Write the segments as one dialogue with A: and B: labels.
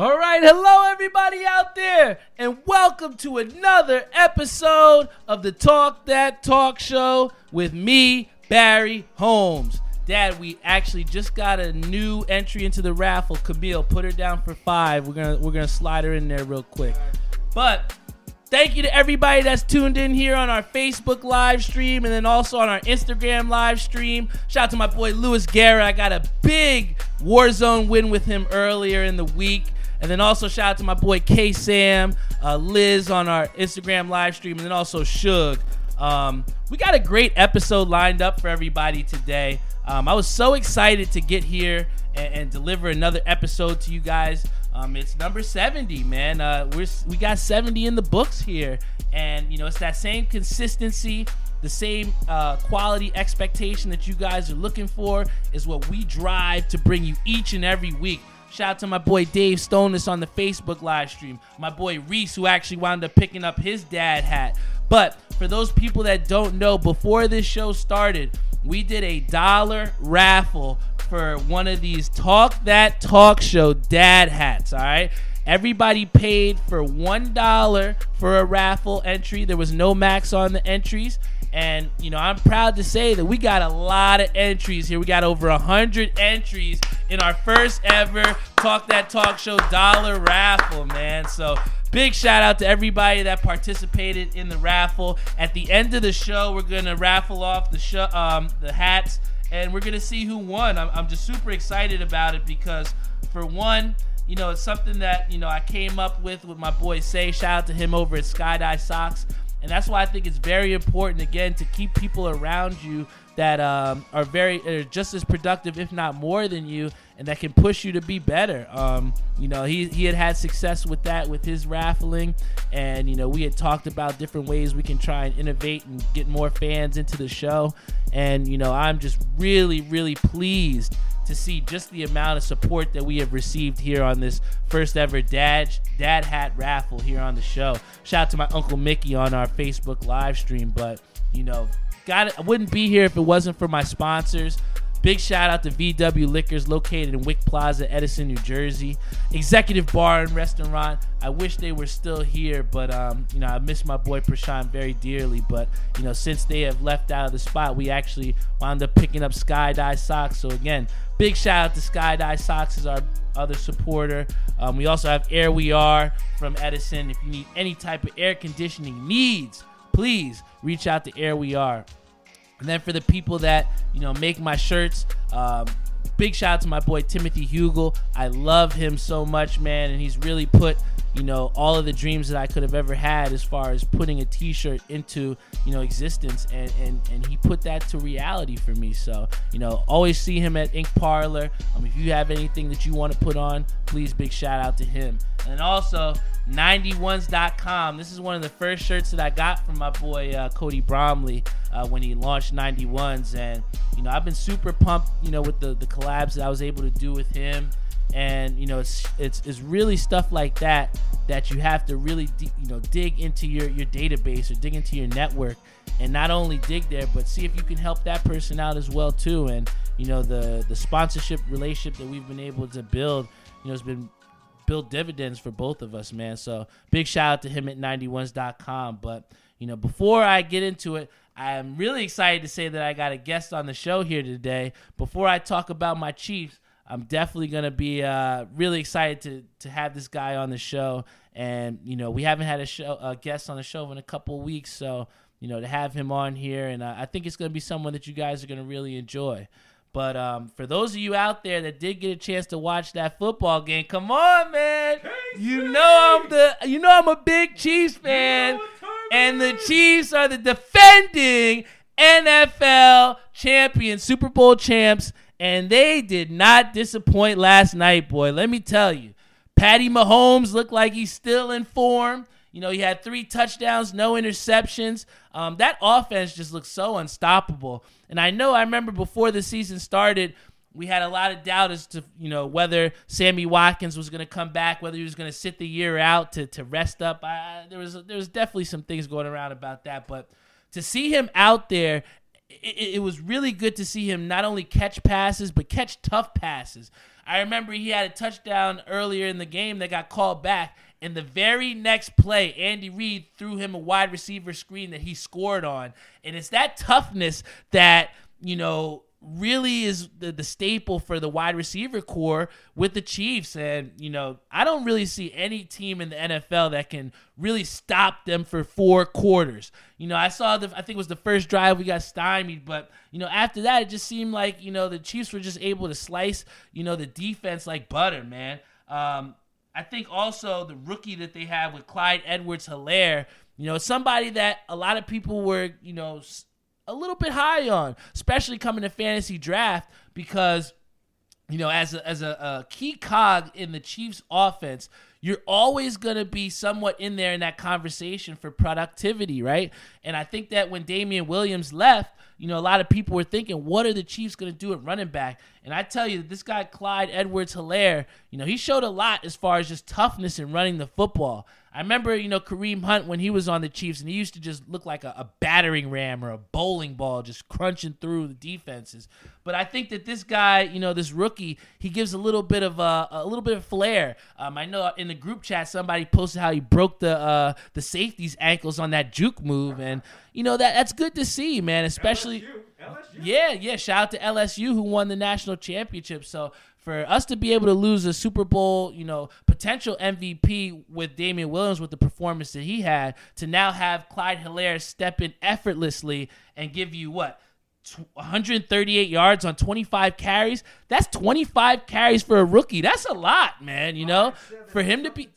A: All right, hello everybody out there, and welcome to another episode of the Talk That Talk Show with me, Barry Holmes. Dad, we actually just got a new entry into the raffle. Camille, put her down for five. We're gonna we're gonna slide her in there real quick. But thank you to everybody that's tuned in here on our Facebook live stream and then also on our Instagram live stream. Shout out to my boy Louis Guerra. I got a big Warzone win with him earlier in the week. And then also shout out to my boy K Sam, uh, Liz on our Instagram live stream, and then also Suge. Um, we got a great episode lined up for everybody today. Um, I was so excited to get here and, and deliver another episode to you guys. Um, it's number 70, man. Uh, we're, we got 70 in the books here. And, you know, it's that same consistency, the same uh, quality expectation that you guys are looking for is what we drive to bring you each and every week. Shout out to my boy Dave Stonis on the Facebook live stream. My boy Reese, who actually wound up picking up his dad hat. But for those people that don't know, before this show started, we did a dollar raffle for one of these Talk That Talk Show dad hats. All right. Everybody paid for one dollar for a raffle entry. There was no max on the entries. And, you know, I'm proud to say that we got a lot of entries here. We got over a 100 entries in our first ever Talk That Talk Show dollar raffle, man. So, big shout out to everybody that participated in the raffle. At the end of the show, we're to raffle off the, show, um, the hats and we're to see who won. I'm, I'm just super excited about it because, for one, you know, it's something that, you know, I came up with with my boy Say. Shout out to him over at Skydive Socks. And that's why I think it's very important, again, to keep people around you that um, are very are just as productive, if not more than you, and that can push you to be better. Um, you know, he, he had had success with that with his raffling, and you know, we had talked about different ways we can try and innovate and get more fans into the show. And you know, I'm just really, really pleased to see just the amount of support that we have received here on this first ever dad dad hat raffle here on the show. Shout out to my uncle Mickey on our Facebook live stream, but you know, got it. I wouldn't be here if it wasn't for my sponsors. Big shout out to VW Liquors located in Wick Plaza, Edison, New Jersey. Executive Bar and Restaurant. I wish they were still here, but um, you know, I miss my boy Prashan very dearly. But you know, since they have left out of the spot, we actually wound up picking up Skydive Socks. So again, big shout out to Skydive Socks as our other supporter. Um, we also have Air We Are from Edison. If you need any type of air conditioning needs, please reach out to Air We Are. And then for the people that you know make my shirts, um, big shout out to my boy Timothy Hugel. I love him so much, man, and he's really put you know all of the dreams that I could have ever had as far as putting a T-shirt into you know existence, and and and he put that to reality for me. So you know, always see him at Ink Parlor. Um, if you have anything that you want to put on, please big shout out to him. And also 91s.com. This is one of the first shirts that I got from my boy uh, Cody Bromley uh, when he launched 91s, and you know I've been super pumped, you know, with the the collabs that I was able to do with him, and you know it's it's, it's really stuff like that that you have to really you know dig into your your database or dig into your network, and not only dig there, but see if you can help that person out as well too, and you know the the sponsorship relationship that we've been able to build, you know, has been built dividends for both of us, man. So big shout out to him at 91s.com. But, you know, before I get into it, I'm really excited to say that I got a guest on the show here today. Before I talk about my Chiefs, I'm definitely going to be uh, really excited to, to have this guy on the show. And, you know, we haven't had a, show, a guest on the show in a couple weeks. So, you know, to have him on here, and uh, I think it's going to be someone that you guys are going to really enjoy. But um, for those of you out there that did get a chance to watch that football game, come on, man! You know I'm the, you know I'm a big Chiefs fan, and the Chiefs are the defending NFL champions, Super Bowl champs, and they did not disappoint last night, boy. Let me tell you, Patty Mahomes looked like he's still in form. You know, he had three touchdowns, no interceptions. Um, that offense just looks so unstoppable. And I know I remember before the season started, we had a lot of doubt as to you know whether Sammy Watkins was going to come back, whether he was going to sit the year out to, to rest up. I, there was there was definitely some things going around about that, but to see him out there it, it, was really good to see him not only catch passes but catch tough passes. I remember he had a touchdown earlier in the game that got called back, and the very next play, Andy Reid threw him a wide receiver screen that he scored on, and it's that toughness that you know really is the, the staple for the wide receiver corps with the Chiefs. And, you know, I don't really see any team in the NFL that can really stop them for four quarters. You know, I saw the, I think it was the first drive we got stymied, but, you know, after that, it just seemed like, you know, the Chiefs were just able to slice, you know, the defense like butter, man. Um, I think also the rookie that they have with Clyde Edwards Helaire, you know, somebody that a lot of people were, you know, a little bit high on, especially coming to fantasy draft because you know as a, as a, a key cog in the Chiefs offense, you're always going to be somewhat in there in that conversation for productivity, right? And I think that when Damien Williams left, you know, a lot of people were thinking, what are the Chiefs going to do at running back? And I tell you, this guy, Clyde Edwards Helaire, you know, he showed a lot as far as just toughness in running the football. I remember, you know, Kareem Hunt when he was on the Chiefs, and he used to just look like a, a, battering ram or a bowling ball, just crunching through the defenses. But I think that this guy, you know, this rookie, he gives a little bit of a, a little bit of flair. Um, I know in the group chat somebody posted how he broke the uh, the safety's ankles on that juke move, and you know that that's good to see, man. Especially, LSU. LSU. yeah, yeah. Shout out to LSU who won the national championship. So for us to be able to lose a Super Bowl, you know, potential MVP with Damien Williams with the performance that he had, to now have Clyde Helaire step in effortlessly and give you what? 138 yards on 25 carries. That's 25 carries for a rookie. That's a lot, man. You know, for him to be,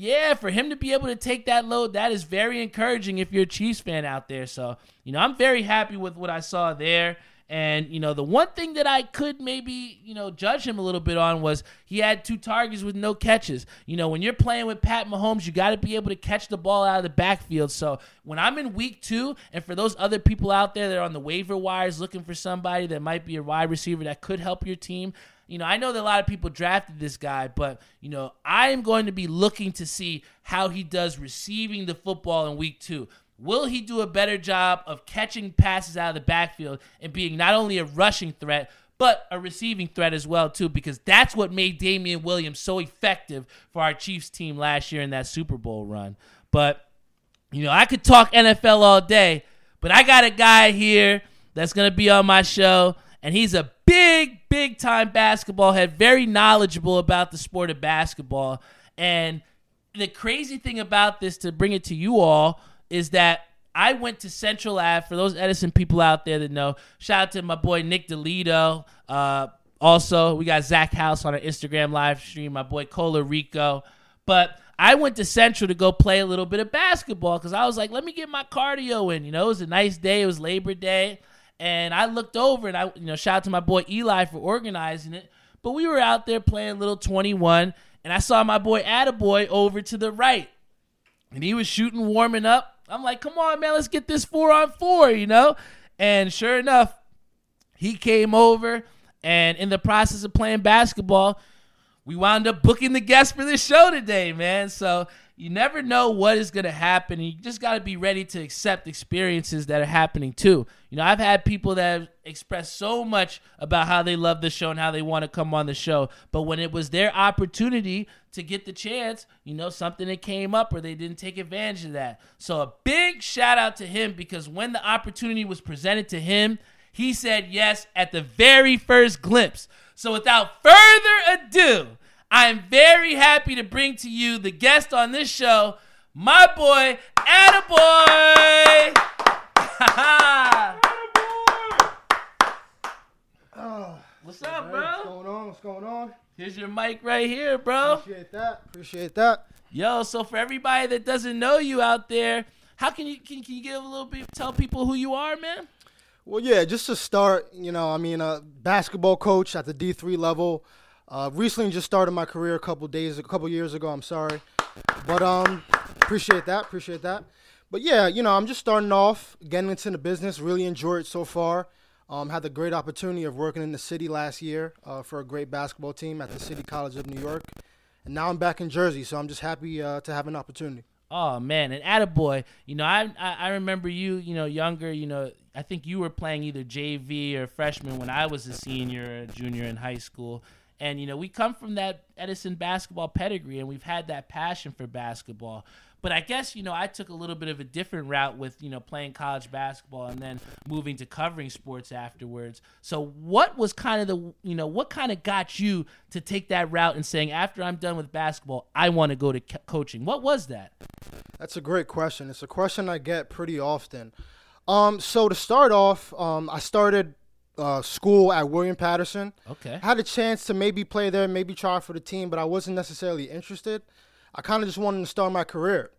A: yeah, for him to be able to take that load, that is very encouraging if you're a Chiefs fan out there. So, you know, I'm very happy with what I saw there. And, you know, the one thing that I could maybe, you know, judge him a little bit on was he had two targets with no catches. You know, when you're playing with Pat Mahomes, you got to be able to catch the ball out of the backfield. So when I'm in week two, and for those other people out there that are on the waiver wires looking for somebody that might be a wide receiver that could help your team, you know, I know that a lot of people drafted this guy, but, you know, I am going to be looking to see how he does receiving the football in week two. Will he do a better job of catching passes out of the backfield and being not only a rushing threat, but a receiving threat as well too because that's what made Damien Williams so effective for our Chiefs team last year in that Super Bowl run. But you know, I could talk NFL all day, but I got a guy here that's going to be on my show and he's a big big time basketball head, very knowledgeable about the sport of basketball. And the crazy thing about this to bring it to you all is that I went to Central Ave. For those Edison people out there that know, shout out to my boy Nick DeLito. Uh, also, we got Zach House on our Instagram live stream. My boy Cola Rico. But I went to Central to go play a little bit of basketball because I was like, let me get my cardio in. You know, it was a nice day. It was Labor Day, and I looked over and I, you know, shout out to my boy Eli for organizing it. But we were out there playing little 21, and I saw my boy Attaboy over to the right, and he was shooting, warming up. I'm like, come on, man, let's get this four on four, you know? And sure enough, he came over, and in the process of playing basketball, we wound up booking the guest for this show today, man. So you never know what is going to happen. And You just got to be ready to accept experiences that are happening too. You know, I've had people that have expressed so much about how they love the show and how they want to come on the show, but when it was their opportunity to get the chance, you know, something that came up or they didn't take advantage of that. So a big shout out to him because when the opportunity was presented to him, he said yes at the very first glimpse. So without further ado, I'm very happy to bring to you the guest on this show, my boy, Attaboy.
B: oh,
A: What's up, bro?
B: What's going on? What's going on?
A: Here's your mic right here, bro.
B: Appreciate that. Appreciate that.
A: Yo, so for everybody that doesn't know you out there, how can you can, can you give a little bit tell people who you are, man?
B: Well, yeah, just to start, you know, I mean, a basketball coach at the D3 level. Uh, recently just started my career a couple days, a couple years ago. I'm sorry, but um, appreciate that, appreciate that. But yeah, you know, I'm just starting off, getting into the business. Really enjoy it so far. Um, had the great opportunity of working in the city last year uh, for a great basketball team at the City College of New York, and now I'm back in Jersey. So I'm just happy uh, to have an opportunity.
A: Oh man, and Attaboy, you know, I, I I remember you, you know, younger, you know, I think you were playing either JV or freshman when I was a senior or junior in high school. And you know, we come from that Edison basketball pedigree and we've had that passion for basketball. But I guess, you know, I took a little bit of a different route with, you know, playing college basketball and then moving to covering sports afterwards. So what was kind of the, you know, what kind of got you to take that route and saying after I'm done with basketball, I want to go to co- coaching? What was that?
B: That's a great question. It's a question I get pretty often. Um, so to start off, um, I started uh, school at William Paterson.
A: Okay.
B: I had a chance to maybe play there, maybe try for the team, but I wasn't necessarily interested. I kind of just wanted to start my career.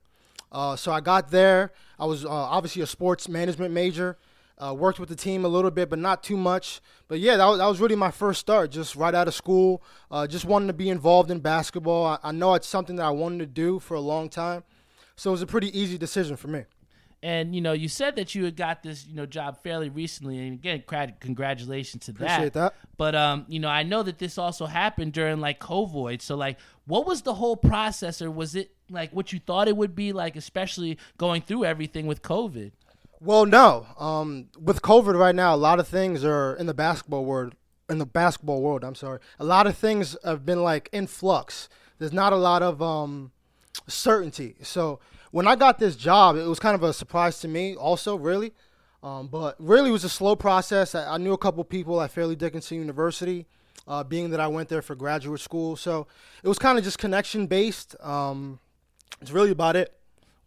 B: Uh, so I got there. I was uh, obviously a sports management major. Uh, worked with the team a little bit, but not too much. But yeah, that was, that was really my first start, just right out of school. Uh, just wanting to be involved in basketball. I, I know it's something that I wanted to do for a long time. So it was a pretty easy decision for me.
A: And you know, you said that you had got this, you know, job fairly recently, and again, congratulations to that.
B: Appreciate that.
A: But um, you know, I know that this also happened during like COVID. So like, what was the whole process, or was it like what you thought it would be like, especially going through everything with COVID?
B: Well, no. Um, with COVID right now, a lot of things are in the basketball world. In the basketball world, I'm sorry. A lot of things have been like in flux. There's not a lot of um, certainty. So when I got this job, it was kind of a surprise to me, also, really. Um, but really, it was a slow process. I, I knew a couple people at Fairleigh Dickinson University, uh, being that I went there for graduate school. So it was kind of just connection based. Um, it's really about it.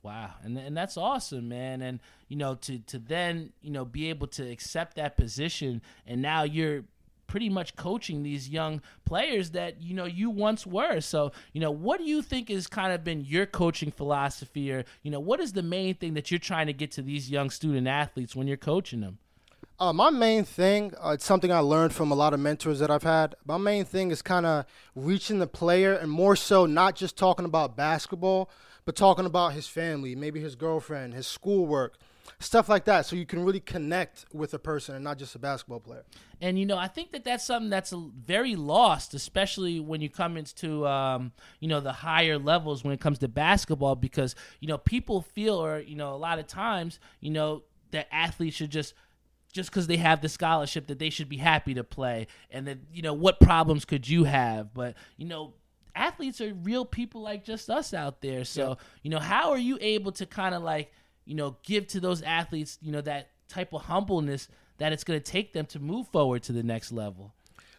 A: Wow, and and that's awesome, man. And you know, to to then you know be able to accept that position, and now you're pretty much coaching these young players that you know you once were. So you know, what do you think has kind of been your coaching philosophy, or you know, what is the main thing that you're trying to get to these young student athletes when you're coaching them?
B: Uh, my main thing, uh, it's something I learned from a lot of mentors that I've had. My main thing is kind of reaching the player and more so not just talking about basketball, but talking about his family, maybe his girlfriend, his schoolwork, stuff like that. So you can really connect with a person and not just a basketball player.
A: And you know, I think that that's something that's very lost, especially when you come into um, you know the higher levels when it comes to basketball, because you know people feel, or you know, a lot of times, you know, that athletes should just just because they have the scholarship that they should be happy to play and that you know what problems could you have but you know athletes are real people like just us out there so yeah. you know how are you able to kind of like you know give to those athletes you know that type of humbleness that it's going to take them to move forward to the next level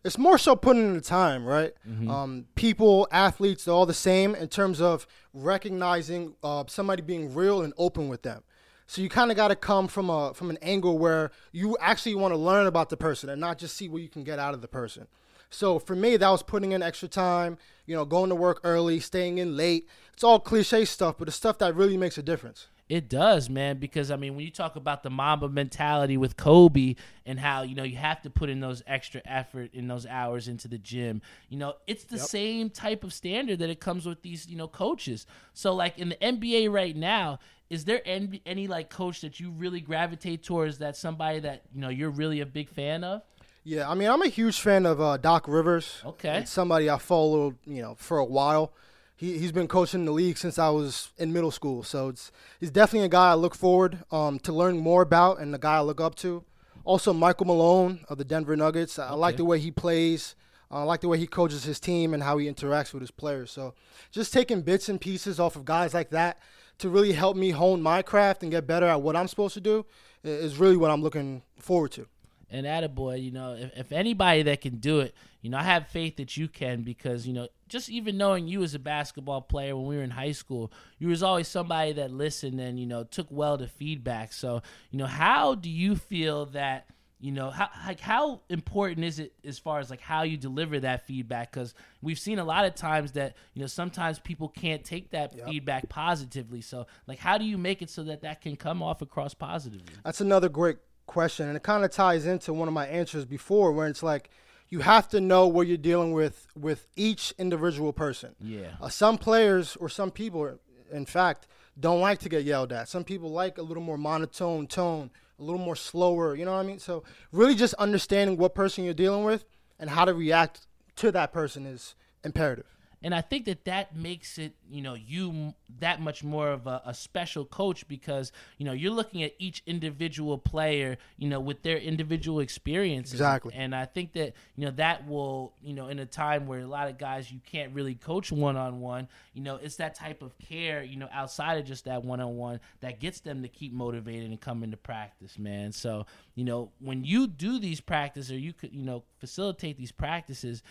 B: it's more so putting in the time, right? Mm-hmm. Um, people, athletes, they're all the same in terms of recognizing uh, somebody being real and open with them. So you kind of got to come from a from an angle where you actually want to learn about the person and not just see what you can get out of the person. So for me, that was putting in extra time, you know, going to work early, staying in late. It's all cliche stuff, but it's stuff that really makes a difference.
A: It does, man, because I mean, when you talk about the Mamba mentality with Kobe and how, you know, you have to put in those extra effort in those hours into the gym, you know, it's the yep. same type of standard that it comes with these, you know, coaches. So like in the NBA right now, is there any, any like coach that you really gravitate towards that somebody that, you know, you're really a big fan of?
B: Yeah, I mean, I'm a huge fan of uh, Doc Rivers.
A: Okay.
B: It's somebody I followed, you know, for a while he he's been coaching the league since I was in middle school. So it's he's definitely a guy I look forward um, to learn more about and the guy I look up to. Also, Michael Malone of the Denver Nuggets. I like the way he plays. I like the way he coaches his team and how he interacts with his players. So just taking bits and pieces off of guys like that to really help me hone my craft and get better at what I'm supposed to do is really what I'm looking forward to
A: and Attaboy, you know, if, if anybody that can do it, you know, I have faith that you can because, you know, just even knowing you as a basketball player when we were in high school, you was always somebody that listened and, you know, took well to feedback. So, you know, how do you feel that, you know, how like how important is it as far as like how you deliver that feedback? Because we've seen a lot of times that, you know, sometimes people can't take that yep. feedback positively. So, like, how do you make it so that that can come off across positively?
B: That's another great question, and it kind of ties into one of my answers before, where it's like you have to know what you're dealing with with each individual person.
A: Yeah.
B: Uh, some players or some people, in fact, don't like to get yelled at. Some people like a little more monotone tone, a little more slower. You know what I mean? So really, just understanding what person you're dealing with and how to react to that person is imperative.
A: And I think that that makes it, you know, you that much more of a, a special coach because you know you're looking at each individual player, you know, with their individual experiences.
B: Exactly.
A: And I think that you know that will, you know, in a time where a lot of guys you can't really coach one on one, you know, it's that type of care, you know, outside of just that one on one that gets them to keep motivated and come into practice, man. So you know, when you do these practices or you could, you know, facilitate these practices,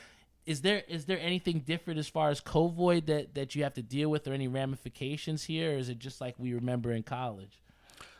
A: is there is there anything different as far as COVID that that you have to deal with or any ramifications here, or is it just like we remember in college?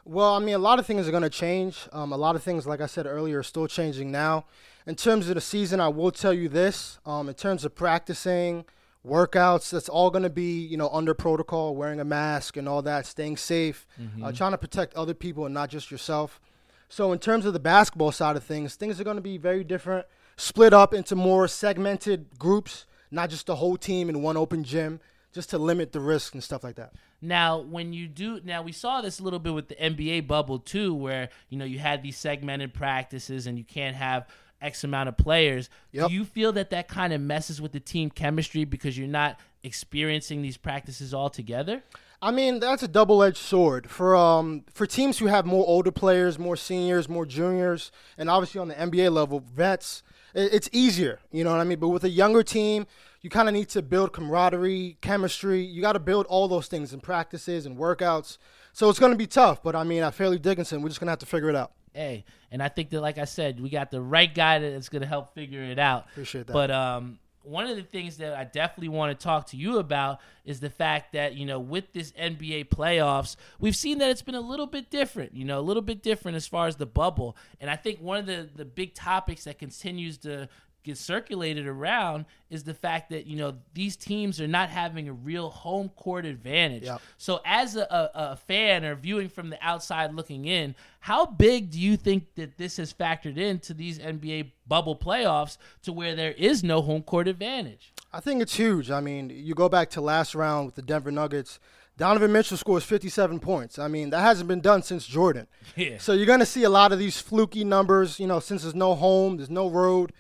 B: Well, I mean, a lot of things are going to change. Um, a lot of things, like I said earlier, are still changing now. In terms of the season, I will tell you this: um, in terms of practicing, workouts, that's all going to be, you know, under protocol, wearing a mask and all that, staying safe, uh, trying to protect other people and not just yourself. So, in terms of the basketball side of things, things are going to be very different, split up into more segmented groups, not just the whole team in one open gym, just to limit the risk and stuff like that.
A: Now, when you do, now we saw this a little bit with the NBA bubble too, where you know you had these segmented practices and you can't have X amount of players.
B: Yep.
A: Do you feel that that kind of messes with the team chemistry because you're not experiencing these practices all together?
B: I mean, that's a double-edged sword for um for teams who have more older players, more seniors, more juniors, and obviously on the NBA level, vets. It's easier, you know what I mean. But with a younger team, you kind of need to build camaraderie, chemistry. You got to build all those things in practices and workouts. So it's going to be tough. But I mean, at Fairleigh Dickinson, we're just going to have to figure it out.
A: Hey, and I think that, like I said, we got the right guy that's going to help figure it out.
B: Appreciate that.
A: But um, one of the things that I definitely want to talk to you about is the fact that you know with this NBA playoffs, we've seen that it's been a little bit different. You know, a little bit different as far as the bubble. And I think one of the the big topics that continues to get circulated around is the fact that you know these teams are not having a real home court advantage.
B: Yep.
A: So, as a, a, a fan or viewing from the outside looking in, how big do you think that this has factored into these NBA bubble playoffs to where there is no home court advantage?
B: I think it's huge. I mean, you go back to last round with the Denver Nuggets. Donovan Mitchell scores 57 points. I mean, that hasn't been done since Jordan.
A: Yeah.
B: So you're going to see a lot of these fluky numbers, you know, since there's no home, there's no road.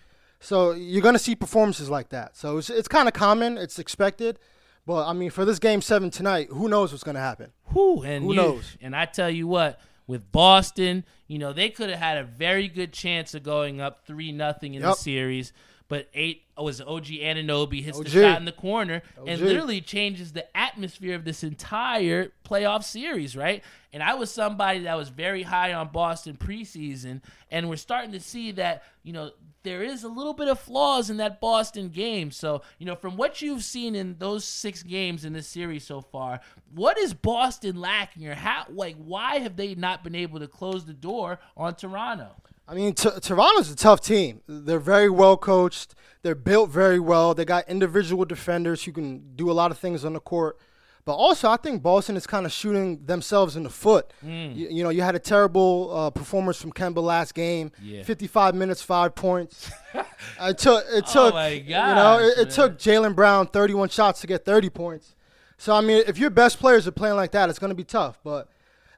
B: So you're going to see performances like that. So it's, it's kind of common, it's expected. But I mean, for this game seven tonight, who knows what's going to happen?
A: Who and
B: Who
A: you-
B: knows?
A: And I tell you what, with Boston, you know they could have had a very good chance of going up three nothing in the series. But eight oh, was OG Anunoby hits the shot in the corner and literally changes the atmosphere of this entire playoff series, right? And I was somebody that was very high on Boston preseason, and we're starting to see that you know there is a little bit of flaws in that Boston game. So you know from what you've seen in those six games in this series so far, what is Boston lacking, or how like why have they not been able to close the door on Toronto?
B: I mean, T- Toronto's a tough team. They're very well coached. They're built very well. They got individual defenders who can do a lot of things on the court. But also, I think Boston is kind of shooting themselves in the foot.
A: Mm.
B: You, you know, you had a terrible uh, performance from Kemba last game.
A: Yeah.
B: 55 minutes, five points. it took. It took.
A: Oh my
B: you know, it, it took Jaylen Brown 31 shots to get 30 points. So I mean, if your best players are playing like that, it's going to be tough. But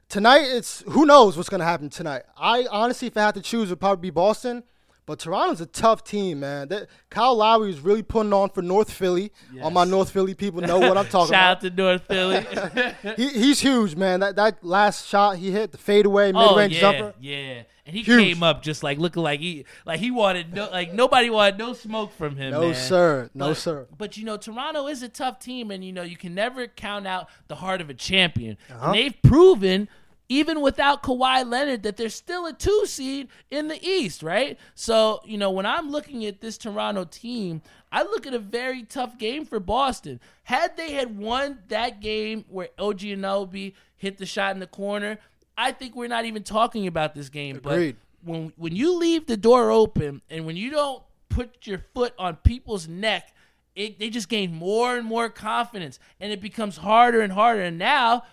B: tonight, it's who knows what's going to happen tonight. I honestly, if I had to choose, it would probably be Boston. But Toronto's a tough team, man. That, Kyle Lowry is really putting on for North Philly. All my North Philly people know what I'm talking
A: Shout
B: about.
A: Shout out to North Philly.
B: He, he's huge, man. That that last shot he hit, the fadeaway mid
A: oh
B: range
A: yeah,
B: jumper.
A: yeah. And he
B: Huge.
A: came up just like looking like he like he wanted no like nobody wanted no smoke from him.
B: No
A: man.
B: sir, no
A: But-
B: sir.
A: But you know, Toronto is a tough team, and you know you can never count out the heart of a champion.
B: Uh-huh.
A: And they've proven, even without Kawhi Leonard, that they're still a two seed in the East, right? So you know, when I'm looking at this Toronto team, I look at a very tough game for Boston. Had they had won that game where OG Anunoby hit the shot in the corner, I think we're not even talking about this game.
B: Agreed.
A: But when when you leave the door open and when you don't put your foot on people's neck, it, they just gain more and more confidence, and it becomes harder and harder. And now,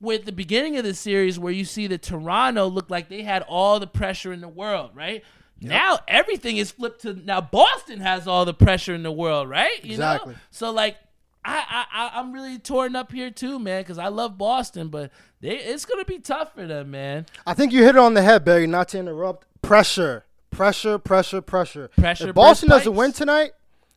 A: with the beginning of the series, where you see that Toronto looked like they had all the pressure in the world, right? Now everything is flipped to now Boston has all the pressure in the world, right? You
B: Exactly.
A: Know? So like. I, I I- I'm really torn up here too, man, because I love Boston, but they it's gonna be tough for them, man.
B: I think you hit it on the head, Barry. Not to interrupt. Pressure, pressure, pressure, pressure.
A: Pressure
B: If Boston doesn't win tonight,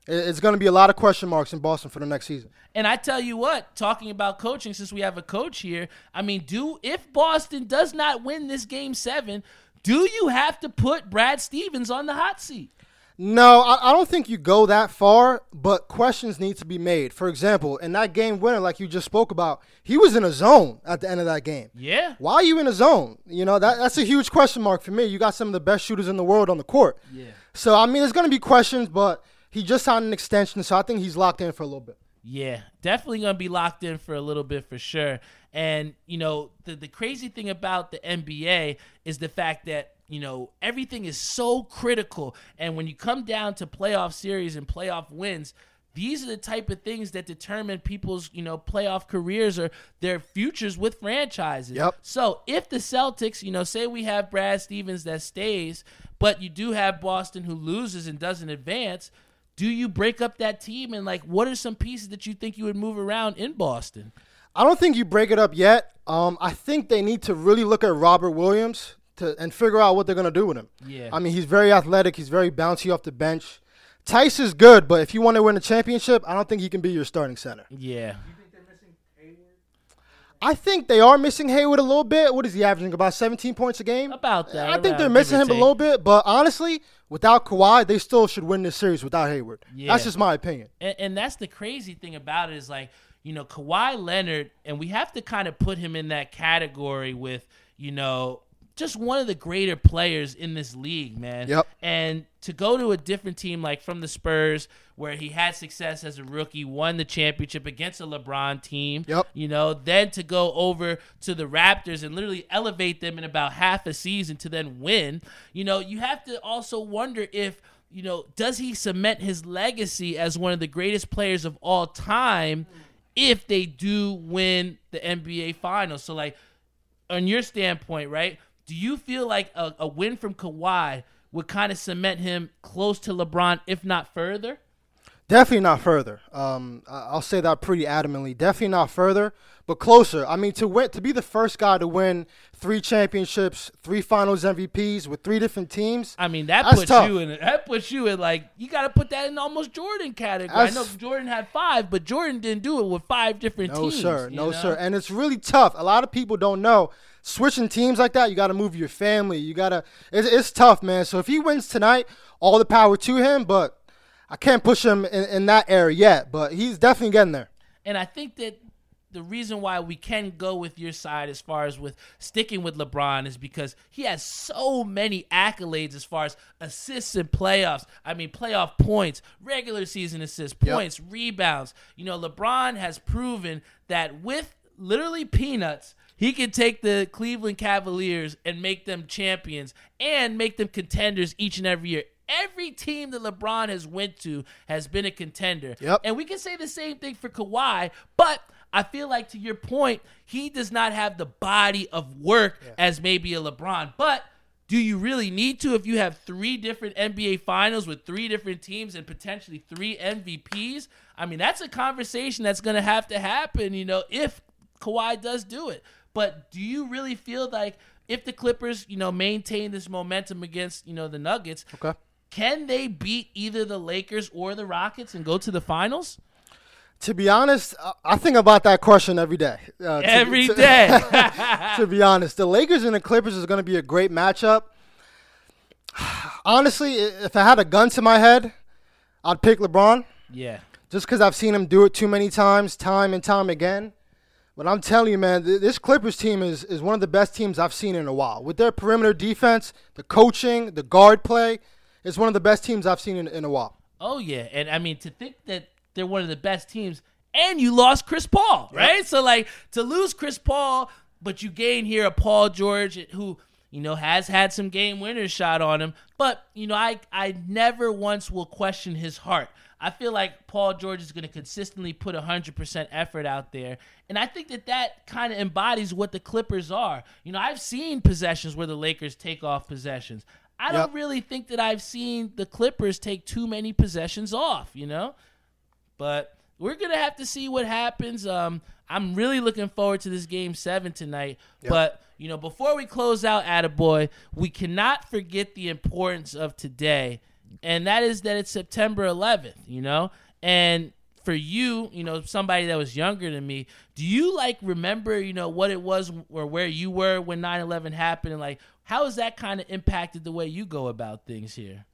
B: It's going to be a lot of question marks in Boston for the next season.
A: And I tell you what, talking about coaching, since we have a coach here, I mean, do if Boston does not win this game seven, do you have to put Brad Stevens on the hot seat?
B: No, I, I, don't think you go that far, but questions need to be made. For example, in that game winner, like you just spoke about, he was in a zone at the end of that game.
A: Yeah.
B: Why are you in a zone? You know, that, that's a huge question mark for me. You got some of the best shooters in the world on the court.
A: Yeah.
B: So, I mean, there's going to be questions, but he just signed an extension, so I think he's locked in for a little bit.
A: Yeah, definitely to be locked in for a little bit for sure. And, you know, the, the crazy thing about the NBA is the fact that you know, everything is so critical. And when you come down to playoff series and playoff wins, these are the type of things that determine people's, you know, playoff careers or their futures with franchises.
B: Yep.
A: So if the Celtics, you know, say we have Brad Stevens that stays, but you do have Boston who loses and doesn't advance, do you break up that team and like what are some pieces that you think you would move around in Boston?
B: I don't think you break it up yet. Um, I think they need to really look at Robert Williams to and figure out what they're gonna do with him.
A: Yeah.
B: I mean, he's very athletic. He's very bouncy off the bench. Theis is good, but if you want to win a championship, I don't think he can be your starting center.
A: Yeah.
B: I think they are missing Hayward a little bit. What is he averaging? About 17 points a game?
A: About that.
B: I think they're missing him a little bit, but honestly, without Kawhi, they still should win this series without Hayward.
A: Yeah.
B: That's just my opinion.
A: And, and that's the crazy thing about it is like, you know, Kawhi Leonard, and we have to kind of put him in that category with, you know, just one of the greater players in this league, man.
B: Yep.
A: And to go to a different team like from the Spurs, where he had success as a rookie, won the championship against a LeBron team.
B: Yep.
A: You know, then to go over to the Raptors and literally elevate them in about half a season to then win. You know, you have to also wonder if you know, does he cement his legacy as one of the greatest players of all time if they do win the NBA Finals? So, like, on your standpoint, right? Do you feel like a, a win from Kawhi would kind of cement him close to LeBron, if not further?
B: Definitely not further. Um, I'll say that pretty adamantly. Definitely not further, but closer. I mean, to win, to be the first guy to win three championships, three Finals MVPs with three different teams.
A: I mean, that puts
B: tough.
A: you in that puts you in like you got to put that in almost Jordan category. I know
B: That's-
A: Jordan had five, but Jordan didn't do it with five different
B: No,
A: teams.
B: No
A: sir.
B: No,
A: know?
B: sir. And it's really tough. A lot of people don't know. Switching teams like that, you got to move your family. You got to. It's, it's tough, man. So if he wins tonight, all the power to him. But I can't push him in, in that area yet. But he's definitely getting there.
A: And I think that the reason why we can go with your side as far as with sticking with LeBron is because he has so many accolades as far as assists and playoffs. I mean, playoff points, regular season assists,
B: Yep.
A: points, rebounds. You know, LeBron has proven that with literally peanuts, he can take the Cleveland Cavaliers and make them champions and make them contenders each and every year. Every team that LeBron has went to has been a contender.
B: Yep.
A: And we can say the same thing for Kawhi, but I feel like to your point, he does not have the body of work as maybe a LeBron. But do you really need to if you have three different NBA finals with three different teams and potentially three MVPs? I mean, that's a conversation that's going to have to happen, you know, if Kawhi does do it. But do you really feel like if the Clippers, you know, maintain this momentum against, you know, the Nuggets,
B: Okay.
A: can they beat either the Lakers or the Rockets and go to the finals?
B: To be honest, I- think about that question every day. Uh, to-
A: Every
B: to-
A: day.
B: to be honest, the Lakers and the Clippers is going to be a great matchup. Honestly, if I had a gun to my head, I'd pick LeBron
A: yeah.
B: just because I've seen him do it too many times, time and time again. But I'm telling you, man, th- this Clippers team is, is one of the best teams I've seen in a while. With their perimeter defense, the coaching, the guard play, it's one of the best teams I've seen in, in a while.
A: Oh yeah, and I mean to think that they're one of the best teams, and you lost Chris Paul, right? So like to lose Chris Paul, but you gain here a Paul George who you know has had some game winners shot on him, but you know I I never once will question his heart. I feel like Paul George is going to consistently put 100% effort out there. And I think that that kind of embodies what the Clippers are. You know, I've seen possessions where the Lakers take off possessions. I don't really think that I've seen the Clippers take too many possessions off, you know? But we're gonna have to see what happens. Um, I'm really looking forward to this game seven tonight. But you know, before we close out, Attaboy, we cannot forget the importance of today. And that is that it's September 11th. You know, and for you, you know, somebody that was younger than me, do you like remember, you know, what it was or where you were when 9/11 happened, and like how has that kind of impacted the way you go about things here?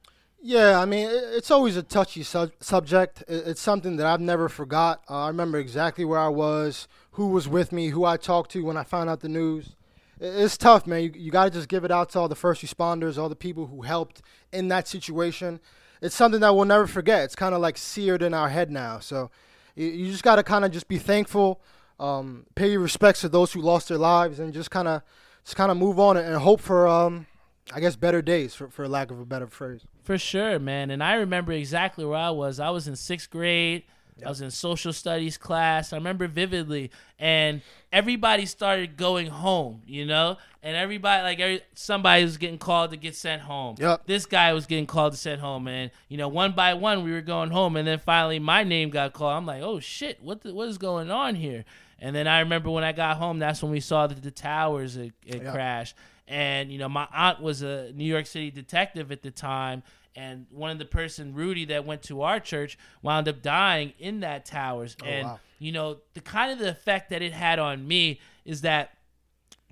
B: Yeah, I mean, it's always a touchy sub- subject. It's something that I've never forgot. Uh, I remember exactly where I was, who was with me, who I talked to when I found out the news. It's tough, man. You, you got to just give it out to all the first responders, all the people who helped in that situation. It's something that we'll never forget. It's kind of like seared in our head now. So you, you just got to kind of just be thankful, um, pay your respects to those who lost their lives, and just kind of just kind of move on and hope for, um, I guess, better days, for, for lack of a better phrase.
A: For sure, man. And I remember exactly where I was. I was in sixth grade. Yep. I was in social studies class. I remember vividly, and everybody started going home, you know, and everybody like every, somebody was getting called to get sent home.
B: Yep.
A: This guy was getting called to sent home, and you know, one by one we were going home, and then finally my name got called. I'm like, oh shit, what the, what is going on here? And then I remember when I got home, that's when we saw that the towers it, it yep. crashed. And you know, my aunt was a New York City detective at the time, and one of the person Rudy that went to our church wound up dying in that towers. Oh, and wow. you know, the kind of the effect that it had on me is that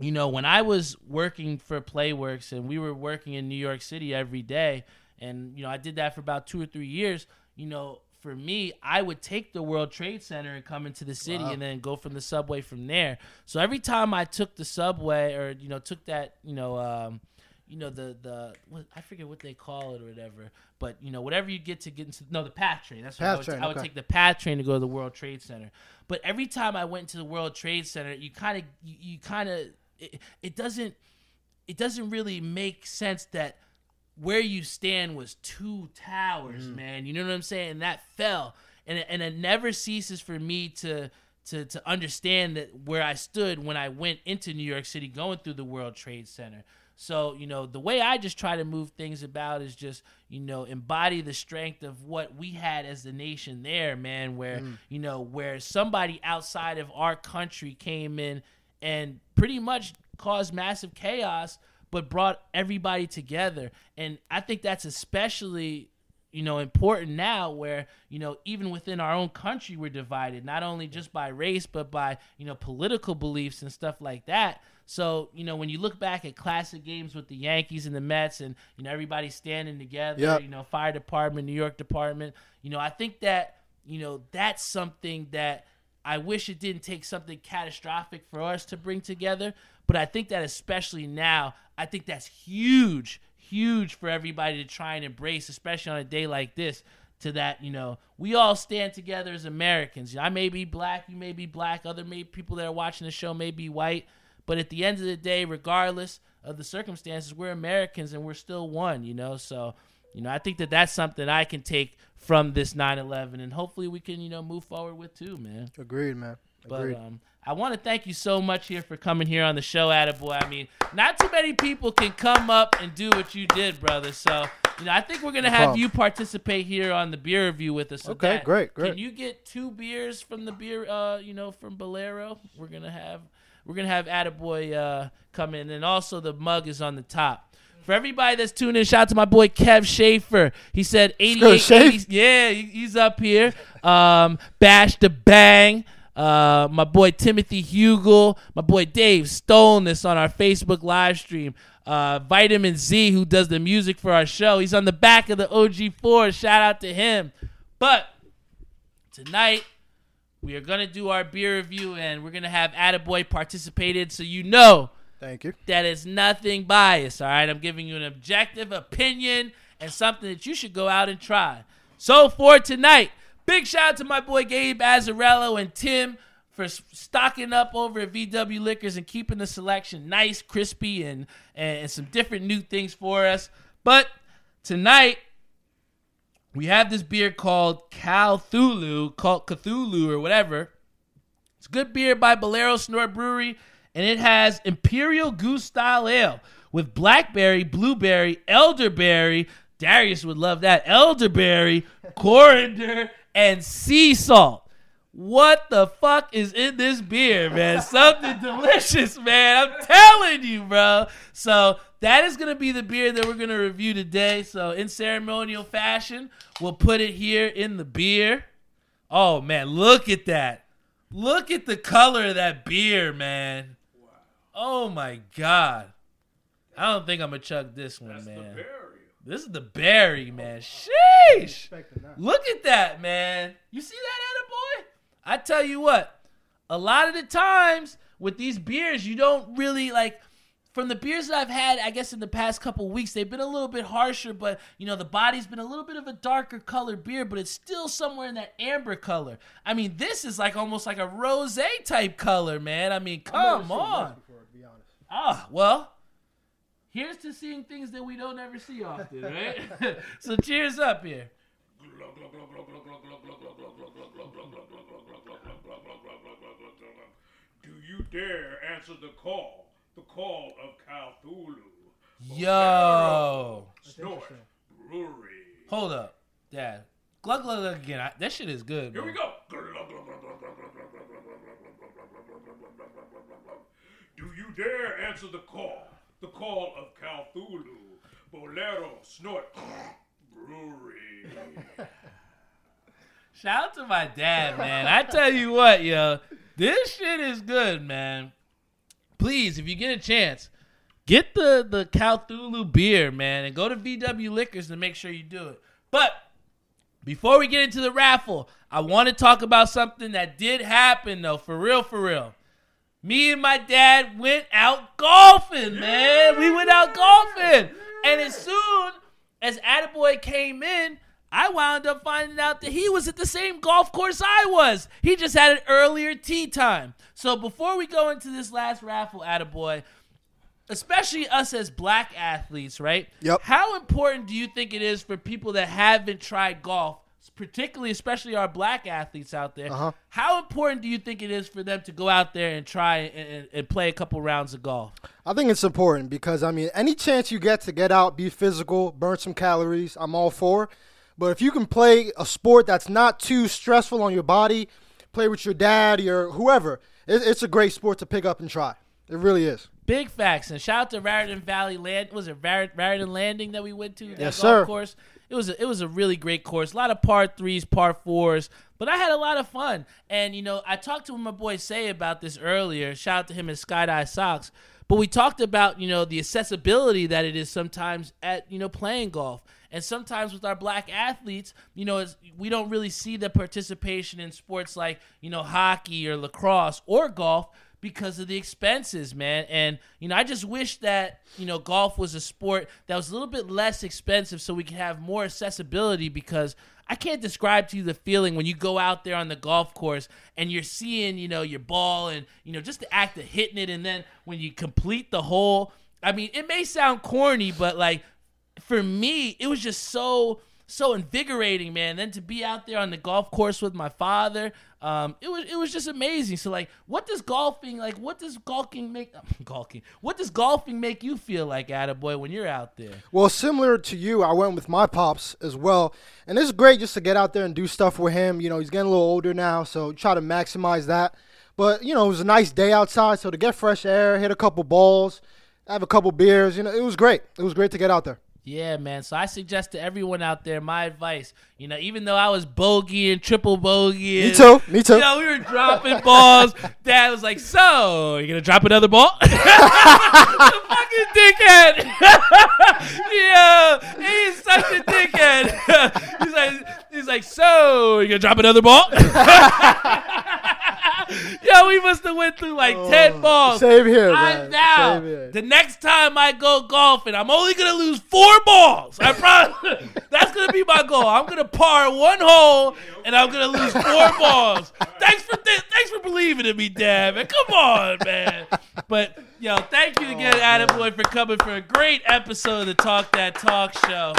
A: you know, when I was working for Playworks and we were working in New York City every day, and you know, I did that for about two or three years. You know, for me, I would take the World Trade Center and come into the city wow. and then go from the subway from there. So every time I took the subway or you know took that you know um, you know the the what, I forget what they call it or whatever, but you know whatever you get to get into no the PATH train. That's what I would,
B: train,
A: I would
B: okay.
A: take the PATH train to go to the World Trade Center. But every time I went to the World Trade Center, you kind of you, you kind of it, it doesn't it doesn't really make sense that where you stand was two towers, mm. man. You know what I'm saying? And that fell, and it, and it never ceases for me to to to understand that where I stood when I went into New York City, going through the World Trade Center. So, you know, the way I just try to move things about is just, you know, embody the strength of what we had as the nation there, man, where, mm. you know, where somebody outside of our country came in and pretty much caused massive chaos but brought everybody together. And I think that's especially you know important now where you know even within our own country we're divided not only just by race but by you know political beliefs and stuff like that so you know when you look back at classic games with the yankees and the mets and you know everybody standing together yep. you know fire department new york department you know i think that you know that's something that i wish it didn't take something catastrophic for us to bring together but i think that especially now i think that's huge huge for everybody to try and embrace, especially on a day like this. To that, you know, we all stand together as Americans. I may be black, you may be black, other may, people that are watching the show may be white, but at the end of the day, regardless of the circumstances, we're Americans and we're still one. You know, so you know, I think that that's something I can take from this 9/11, and hopefully we can, you know, move forward with too, man.
B: Agreed, man. Agreed.
A: But um, I want to thank you so much here for coming here on the show, Attaboy. I mean, not too many people can come up and do what you did, brother. So, you know, I think we're gonna have you participate here on the beer review with us.
B: Okay, that, great, great.
A: Can you get two beers from the beer, uh, you know, from Bolero? We're gonna have we're gonna have Attaboy uh, come in, and also the mug is on the top. For everybody that's tuning in, shout out to my boy Kev Schaefer. He said 88, 80, yeah, he's up here. Um, Bash the Bang. Uh, my boy Timothy Hugel, my boy Dave Stonis on our Facebook live stream. Uh, Vitamin Z, who does the music for our show, he's on the back of the OG4. Shout out to him. But tonight, we are going to do our beer review and we're going to have Attaboy participated so you know
B: Thank you.
A: That is nothing biased, all right? I'm giving you an objective opinion and something that you should go out and try. So for tonight, Big shout out to my boy Gabe Azarello and Tim for stocking up over at VW Liquors and keeping the selection nice, crispy, and, and some different new things for us. But tonight, we have this beer called Cthulhu, called Cthulhu or whatever. It's a good beer by Bolero Snort Brewery, and it has Imperial Goose Style Ale with blackberry, blueberry, elderberry. Darius would love that. Elderberry, coriander, and sea salt. What the fuck is in this beer, man? Something delicious, man. I'm telling you, bro. So that is gonna be the beer that we're gonna review today. So in ceremonial fashion, we'll put it here in the beer. Oh man, look at that. Look at the color of that beer, man. Oh my god. I don't think I'm gonna chug this one, man. This is the berry, man. Sheesh. Look at that, man. You see that, boy? I tell you what, a lot of the times with these beers, you don't really like. From the beers that I've had, I guess in the past couple weeks, they've been a little bit harsher, but you know the body's been a little bit of a darker colored beer, but it's still somewhere in that amber color. I mean, this is like almost like a rosé type color, man. I mean,
B: I've never
A: come
B: seen
A: on.
B: before, to be honest.
A: Ah, well, here's to seeing things that we don't ever see often, right? so cheers up here.
C: You dare answer the call? The call of Cthulhu.
A: Yo.
C: Snort. Brewery.
A: Hold up. Dad. Glug glug glug again. I, that shit is good.
C: Here
A: bro.
C: we go. Do you dare answer the call? The call of Cthulhu. Bolero Snort Brewery.
A: Shout out to my dad, man. I tell you what, yo. This shit is good, man. Please, if you get a chance, get the the Cthulhu beer, man, and go to VW Liquors to make sure you do it. But before we get into the raffle, I want to talk about something that did happen, though, for real, for real. Me and my dad went out golfing, man. We went out golfing. And as soon as Attaboy came in, I wound up finding out that he was at the same golf course I was. He just had an earlier tee time. So before we go into this last raffle, Attaboy, especially us as black athletes, right?
B: Yep.
A: How important do you think it is for people that haven't tried golf, particularly, especially our black athletes out there?
B: Uh-huh.
A: How important do you think it is for them to go out there and try and, and, and play a couple rounds of golf?
B: I think it's important because I mean, any chance you get to get out, be physical, burn some calories, I'm all for. But if you can play a sport that's not too stressful on your body, play with your dad or whoever, it, it's a great sport to pick up and try. It really is.
A: Big facts and shout out to Raritan Valley Land. Was it Rar- Raritan Landing that we went to?
B: Yes,
A: golf
B: sir.
A: Course. It was a, it was a really great course. A lot of par threes, par fours, but I had a lot of fun. And you know, I talked to my boy Say about this earlier. Shout out to him at Skydive Socks. But we talked about you know the accessibility that it is sometimes at you know playing golf. And sometimes with our black athletes, you know, we don't really see the participation in sports like, you know, hockey or lacrosse or golf because of the expenses, man. And, you know, I just wish that, you know, golf was a sport that was a little bit less expensive so we could have more accessibility because I can't describe to you the feeling when you go out there on the golf course and you're seeing, you know, your ball and, you know, just the act of hitting it. And then when you complete the hole, I mean, it may sound corny, but like for me, it was just so so invigorating, man. Then to be out there on the golf course with my father, um, it was it was just amazing. So like, what does golfing like? What does golfing make? golfing. What does golfing make you feel like, Attaboy, when you're out there?
B: Well, similar to you, I went with my pops as well, and it's great just to get out there and do stuff with him. You know, he's getting a little older now, so try to maximize that. But you know, it was a nice day outside, so to get fresh air, hit a couple balls, have a couple beers, you know, it was great. It was great to get out there.
A: Yeah, man. So I suggest to everyone out there my advice. You know, even though I was bogey and triple bogey,
B: Me too. Me too.
A: You know, we were dropping balls. Dad was like, "So, you gonna drop another ball?" the fucking dickhead. yeah, he's such a dickhead. he's like, he's like, "So, you gonna drop another ball?" Yo, we must have went through like oh. ten balls.
B: Same here,
A: I
B: man.
A: now
B: Same here.
A: the next time I go golfing, I'm only gonna lose four balls. I promise. That's gonna be my goal. I'm gonna par one hole and I'm gonna lose four balls. Thanks for th- thanks for believing in me, Dad. Man, come on, man. But yo, thank you again,
B: Oh, man.
A: Attaboy, for coming for a great episode of the Talk That Talk show.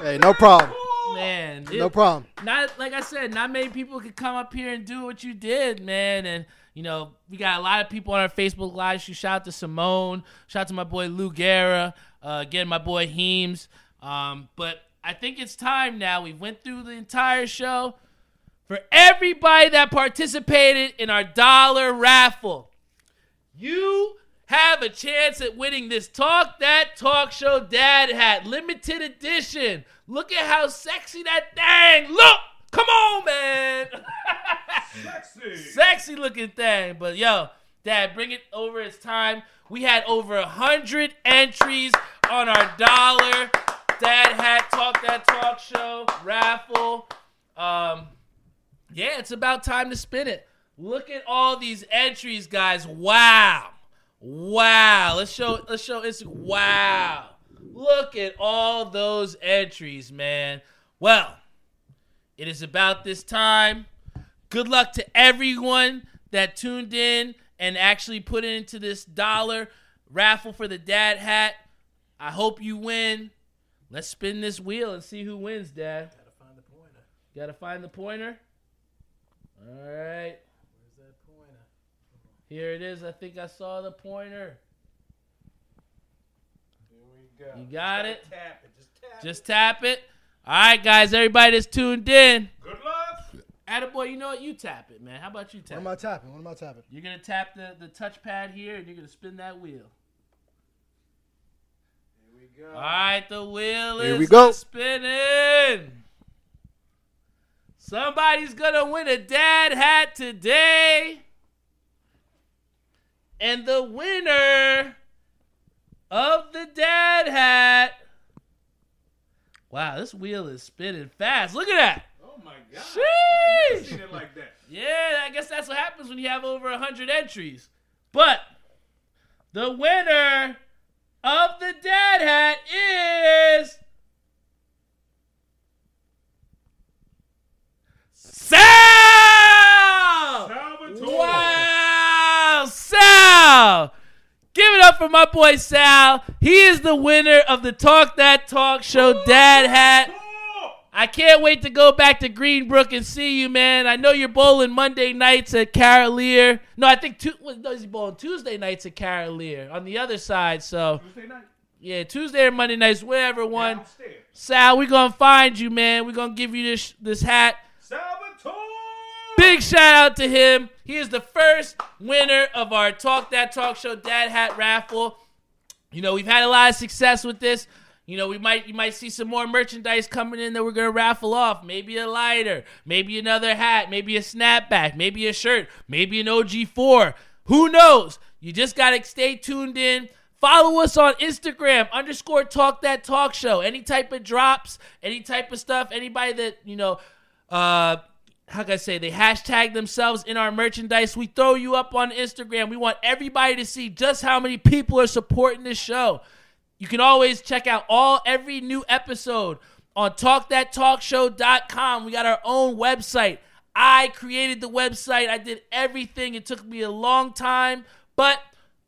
B: Hey, no problem.
A: Man, it-
B: No problem.
A: not like I said, not many people could come up here and do what you did, man. And you know, we got a lot of people on our Facebook live. Shout out to Simone. Shout out to my boy Lou Guerra. Uh, again, my boy Heems. Um, but I think it's time now. We went through the entire show. for everybody that participated in our dollar raffle. You have a chance at winning this Talk That Talk Show Dad Hat limited edition. Look at how sexy that thing look. Come on, man.
C: Sexy.
A: sexy looking thing. But yo, Dad, bring it over. It's time. We had over a hundred entries on our dollar Dad Hat Talk That Talk Show raffle. Um, yeah, it's about time to spin it. Look at all these entries, guys. Wow. Wow. Let's show let's show Instagram. Wow. Look at all those entries, man. Well, it is about this time. Good luck to everyone that tuned in and actually put into this dollar raffle for the dad hat. I hope you win. Let's spin this wheel and see who wins, Dad.
D: Gotta find the pointer.
A: Gotta find the pointer. All right.
D: Where's that pointer?
A: Here it is. I think I saw the pointer.
D: Here we go.
A: You got it?
D: Just tap it. Just tap
A: Just tap it. All right, guys. Everybody that's tuned in.
C: Good luck.
A: Attaboy, you know what? You tap it, man. How about you tap
B: What
A: tap
B: am
A: it?
B: I tapping? What am I tapping?
A: You're going to tap the, the touchpad here and you're going to spin that wheel.
D: Here we go.
A: All right, the wheel
B: Here
A: is
B: we go.
A: spinning. Somebody's gonna win a dad hat today. And the winner of the dad hat. Wow, this wheel is spinning fast. Look at that.
C: Oh my God.
A: Sheesh.
C: I never seen it like that.
A: Yeah, I guess that's what happens when you have over 100 entries. But the winner of the dad hat is Sal!
C: Salvatore.
A: Wow, Sal! Give it up for my boy Sal. He is the winner of the Talk That Talk Show Dad Hat. I can't wait to go back to Greenbrook and see you, man. I know you're bowling Monday nights at Carolier. No, I think two, no, he's bowling Tuesday nights at Carolier on the other side. So
C: Tuesday night.
A: yeah, Tuesday or Monday nights, wherever one.
C: Downstairs.
A: Sal, we're gonna find you, man. We're gonna give you this this hat. Big shout out to him. He is the first winner of our Talk That Talk Show Dad Hat raffle. You know, we've had a lot of success with this. You know, we might you might see some more merchandise coming in that we're gonna raffle off. Maybe a lighter, maybe another hat, maybe a snapback, maybe a shirt, maybe an OG4. Who knows? You just gotta stay tuned in. Follow us on Instagram, underscore talk that talk show. Any type of drops, any type of stuff, anybody that, you know, uh how can I say they hashtag themselves in our merchandise. We throw you up on Instagram. We want everybody to see just how many people are supporting this show. You can always check out all every new episode on talkthattalkshow.com. We got our own website. I created the website. I did everything. It took me a long time, but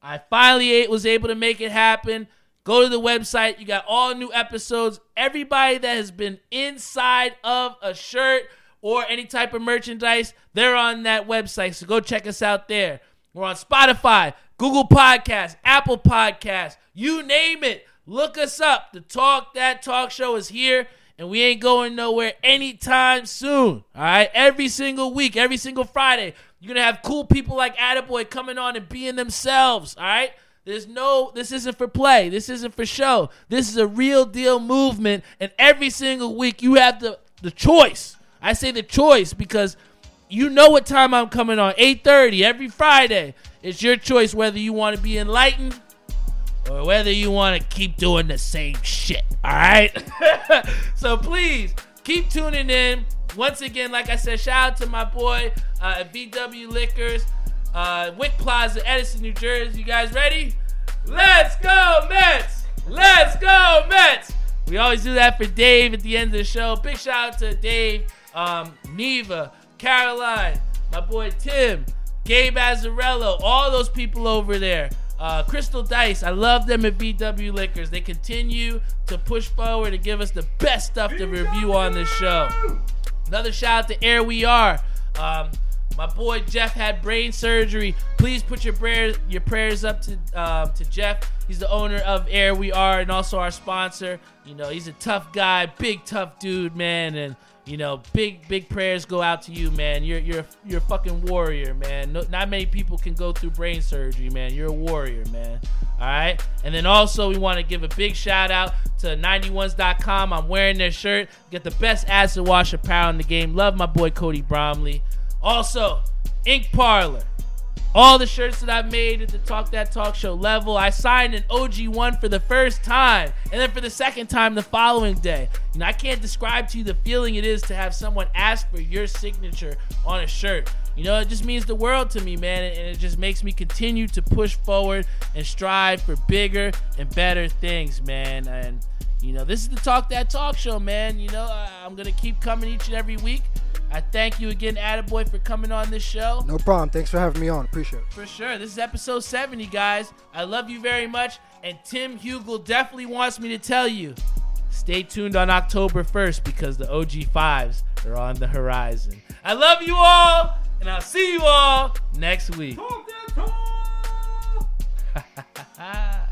A: I finally was able to make it happen. Go to the website. You got all new episodes. Everybody that has been inside of a shirt or any type of merchandise, they're on that website. So go check us out there. We're on Spotify, Google Podcasts, Apple Podcasts, you name it. Look us up. The Talk That Talk Show is here, and we ain't going nowhere anytime soon. All right, every single week, every single Friday, you're gonna have cool people like Attaboy coming on and being themselves. All right. There's no, this isn't for play. This isn't for show. This is a real deal movement. And every single week, you have the, the choice. I say the choice because you know what time I'm coming on. 8:30 every Friday. It's your choice whether you want to be enlightened or whether you want to keep doing the same shit. All right. so please keep tuning in. Once again, like I said, shout out to my boy uh, at VW Liquors, uh, Wick Plaza, Edison, New Jersey. You guys ready? Let's go Mets! Let's go Mets! We always do that for Dave at the end of the show. Big shout out to Dave, um, Neva, Caroline, my boy Tim, Gabe Azarello, all those people over there. Uh, Crystal Dice, I love them at VW Liquors. They continue to push forward and give us the best stuff to review on this show. Another shout out to Air We Are. Um, my boy Jeff had brain surgery. Please put your prayers your prayers up to um, to Jeff. He's the owner of Air We Are and also our sponsor. You know, he's a tough guy, big tough dude, man, and you know, big big prayers go out to you, man. You're you're you're a fucking warrior, man. No, not many people can go through brain surgery, man. You're a warrior, man. All right. And then also we want to give a big shout out to 91s.com. I'm wearing their shirt. Get the best acid wash apparel in the game. Love my boy Cody Bromley. Also, Ink Parlor. All the shirts that I've made at the Talk That Talk Show level, I signed an OG one for the first time, and then for the second time the following day. You know, I can't describe to you the feeling it is to have someone ask for your signature on a shirt. You know, it just means the world to me, man, and it just makes me continue to push forward and strive for bigger and better things, man. And you know, this is the Talk That Talk show, man. You know, I'm going to keep coming each and every week. I thank you again, Attaboy, for coming on this show.
B: No problem. Thanks for having me on. Appreciate it.
A: For sure. This is episode 70, guys. I love you very much. And Tim Hugel definitely wants me to tell you stay tuned on October 1st because the OG5s are on the horizon. I love you all, and I'll see you all next week.
C: Talk that talk.